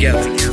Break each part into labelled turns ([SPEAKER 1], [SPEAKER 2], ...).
[SPEAKER 1] together.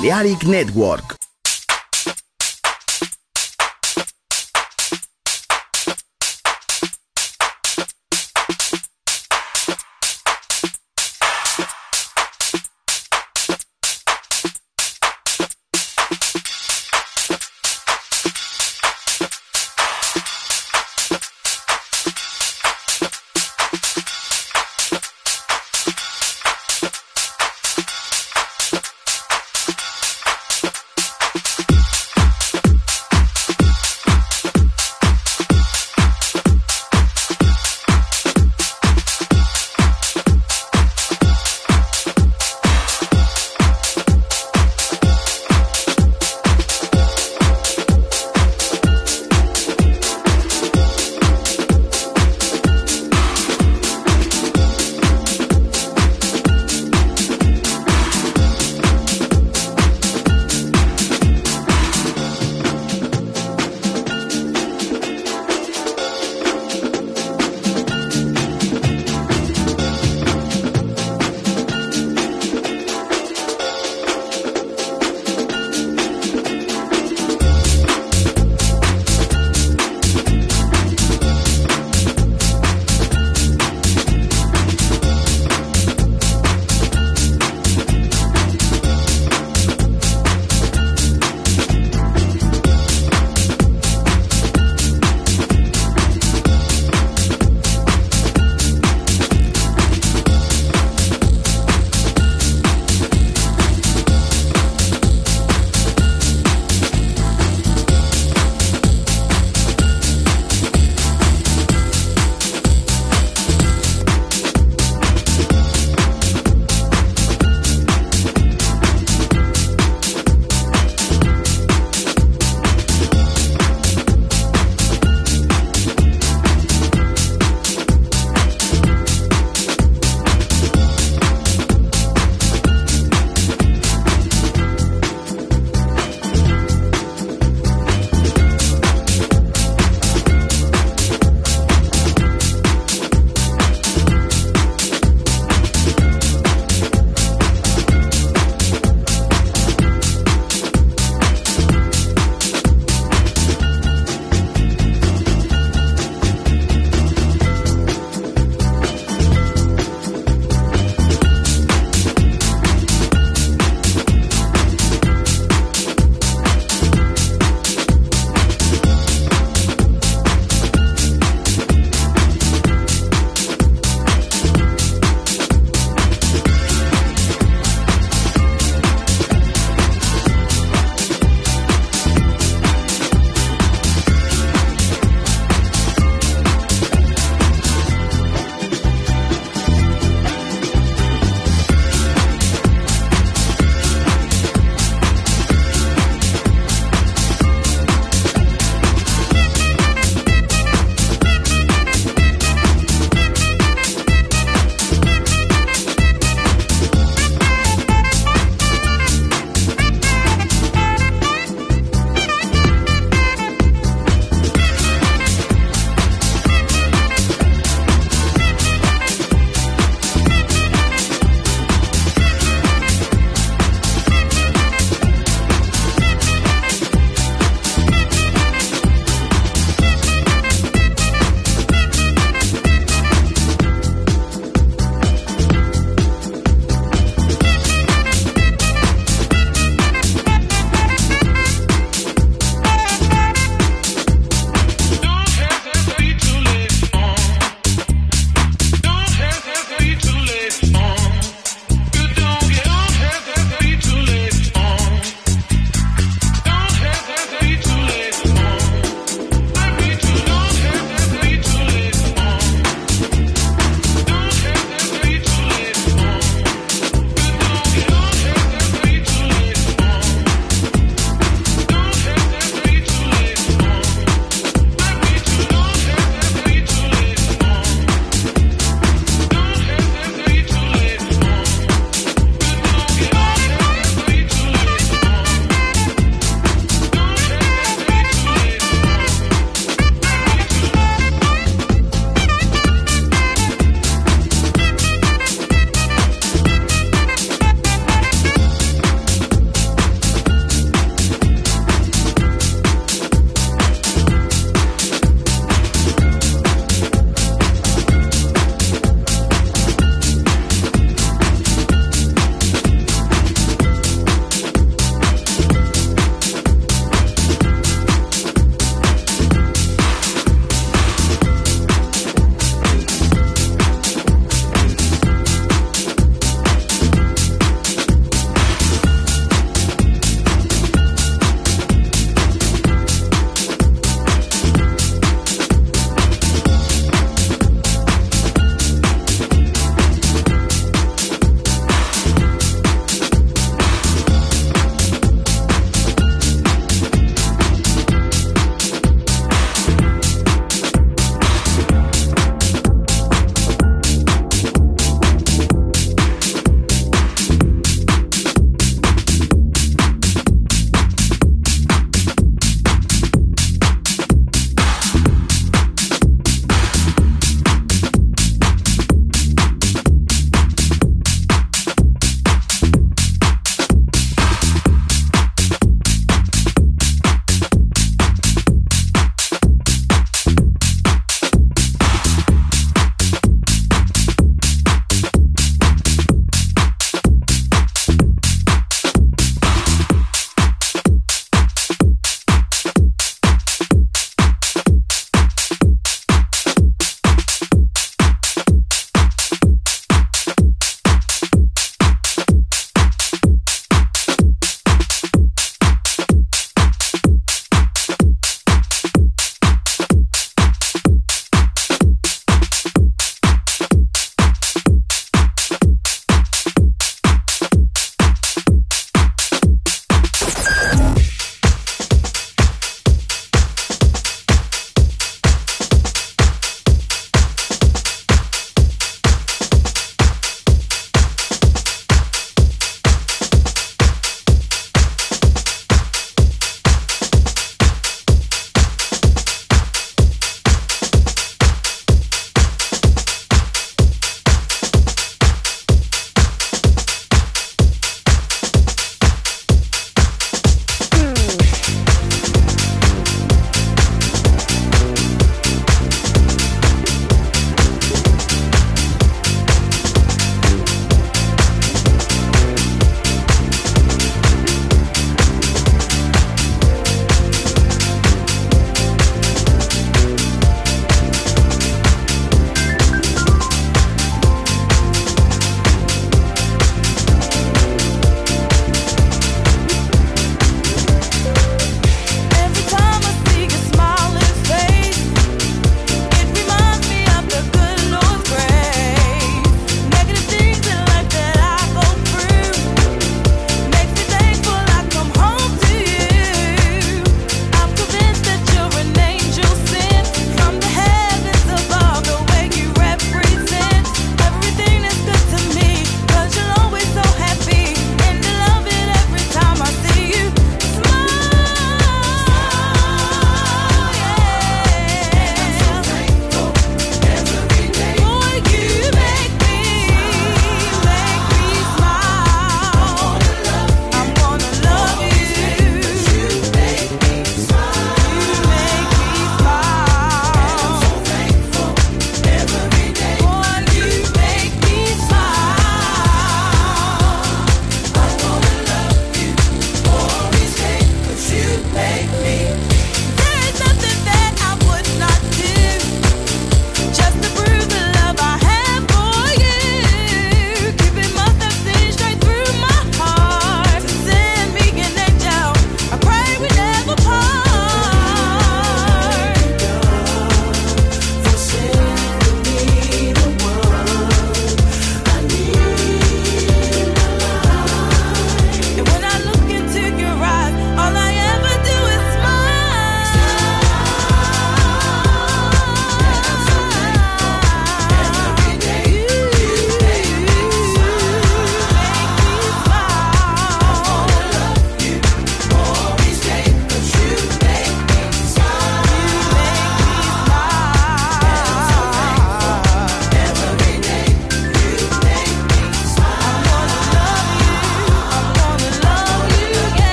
[SPEAKER 1] Balearic Network.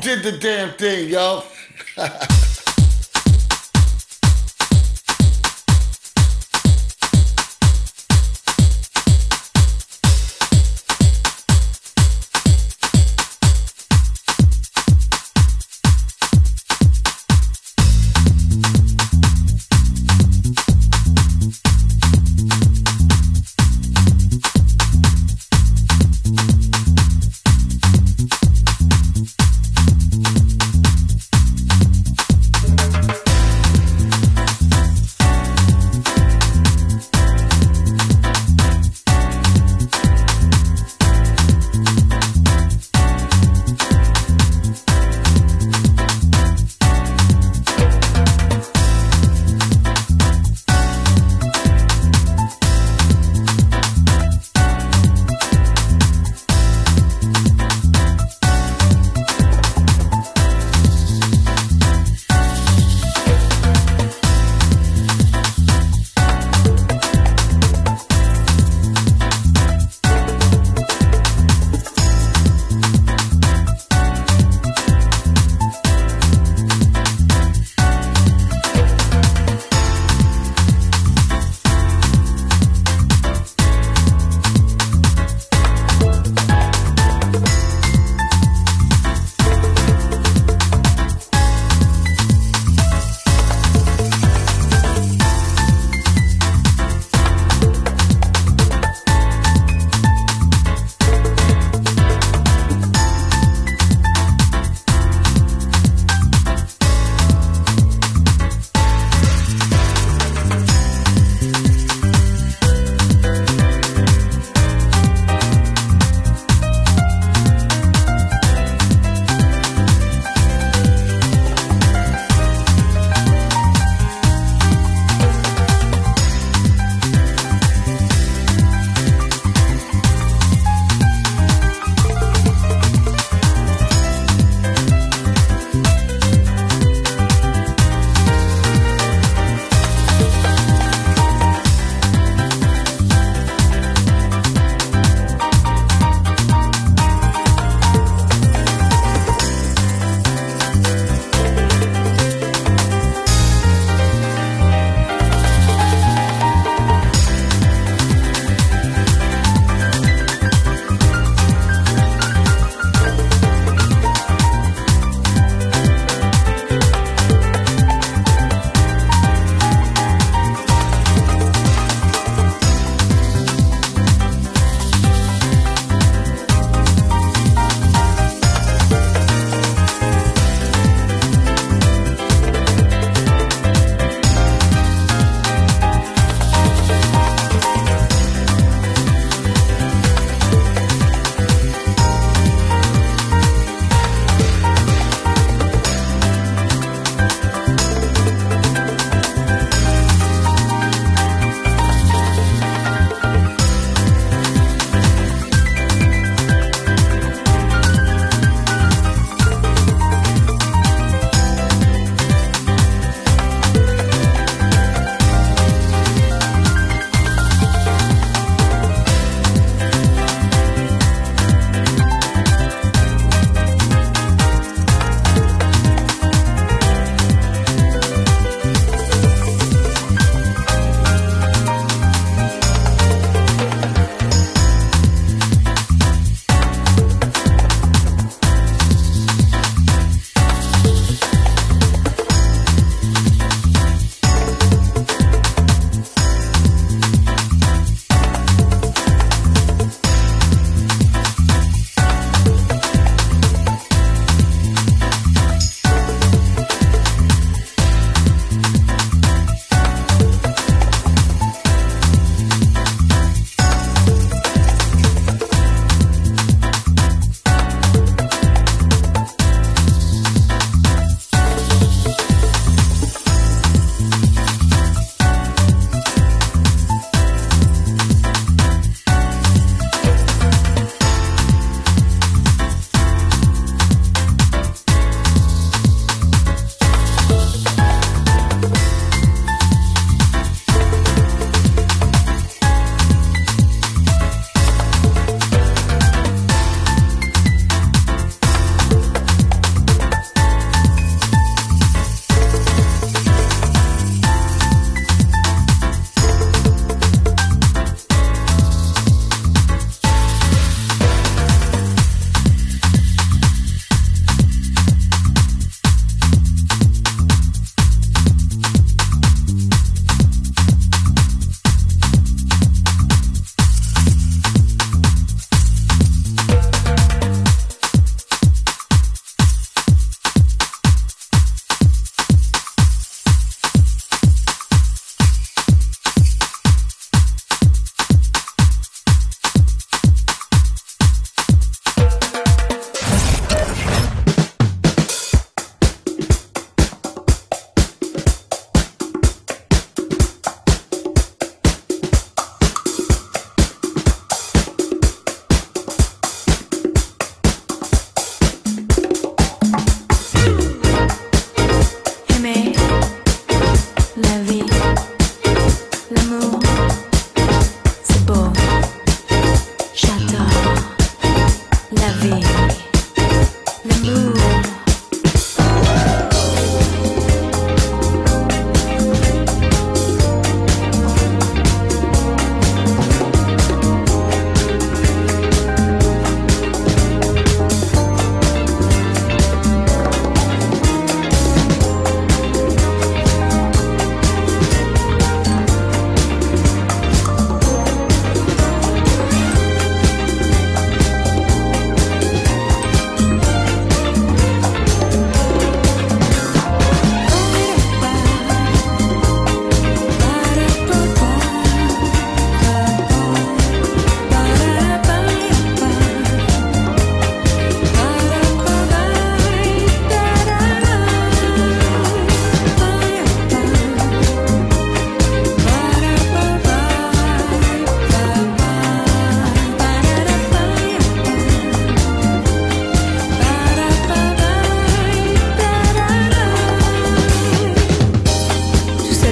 [SPEAKER 2] did the damn thing, yo.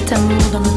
[SPEAKER 2] Temmuz'dan